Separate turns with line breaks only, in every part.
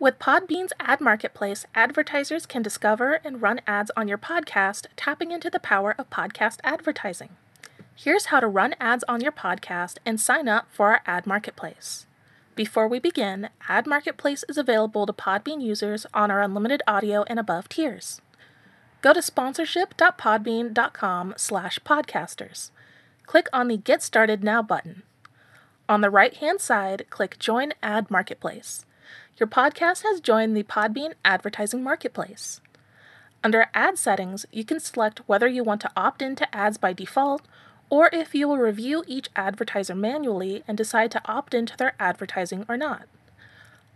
With Podbean's Ad Marketplace, advertisers can discover and run ads on your podcast, tapping into the power of podcast advertising. Here's how to run ads on your podcast and sign up for our Ad Marketplace. Before we begin, Ad Marketplace is available to Podbean users on our unlimited audio and above tiers. Go to sponsorship.podbean.com slash podcasters. Click on the Get Started Now button. On the right-hand side, click Join Ad Marketplace. Your podcast has joined the Podbean Advertising Marketplace. Under Ad Settings, you can select whether you want to opt into ads by default or if you will review each advertiser manually and decide to opt into their advertising or not.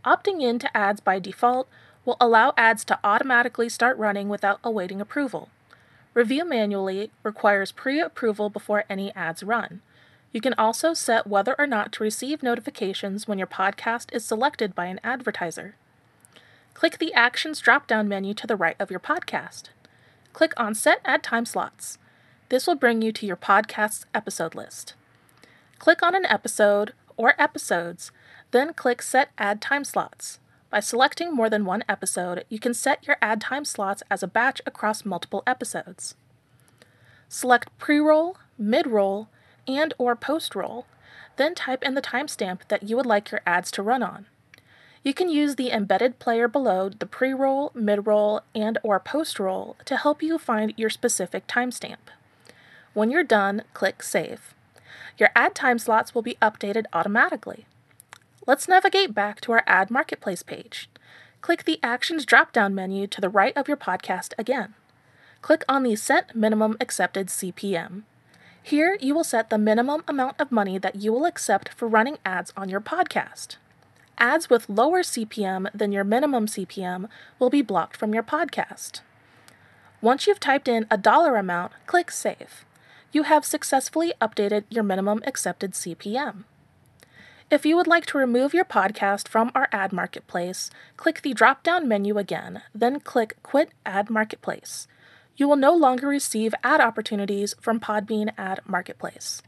Opting into ads by default will allow ads to automatically start running without awaiting approval. Review manually requires pre approval before any ads run. You can also set whether or not to receive notifications when your podcast is selected by an advertiser. Click the Actions drop down menu to the right of your podcast. Click on Set Ad Time Slots. This will bring you to your podcast's episode list. Click on an episode or episodes, then click Set Ad Time Slots. By selecting more than one episode, you can set your ad time slots as a batch across multiple episodes. Select pre-roll, mid-roll, and or post-roll, then type in the timestamp that you would like your ads to run on. You can use the embedded player below the pre-roll, mid-roll, and or post-roll to help you find your specific timestamp. When you're done, click Save. Your ad time slots will be updated automatically. Let's navigate back to our Ad Marketplace page. Click the Actions drop down menu to the right of your podcast again. Click on the Set Minimum Accepted CPM. Here, you will set the minimum amount of money that you will accept for running ads on your podcast. Ads with lower CPM than your minimum CPM will be blocked from your podcast. Once you've typed in a dollar amount, click Save. You have successfully updated your minimum accepted CPM. If you would like to remove your podcast from our ad marketplace, click the drop down menu again, then click Quit Ad Marketplace you will no longer receive ad opportunities from Podbean Ad Marketplace.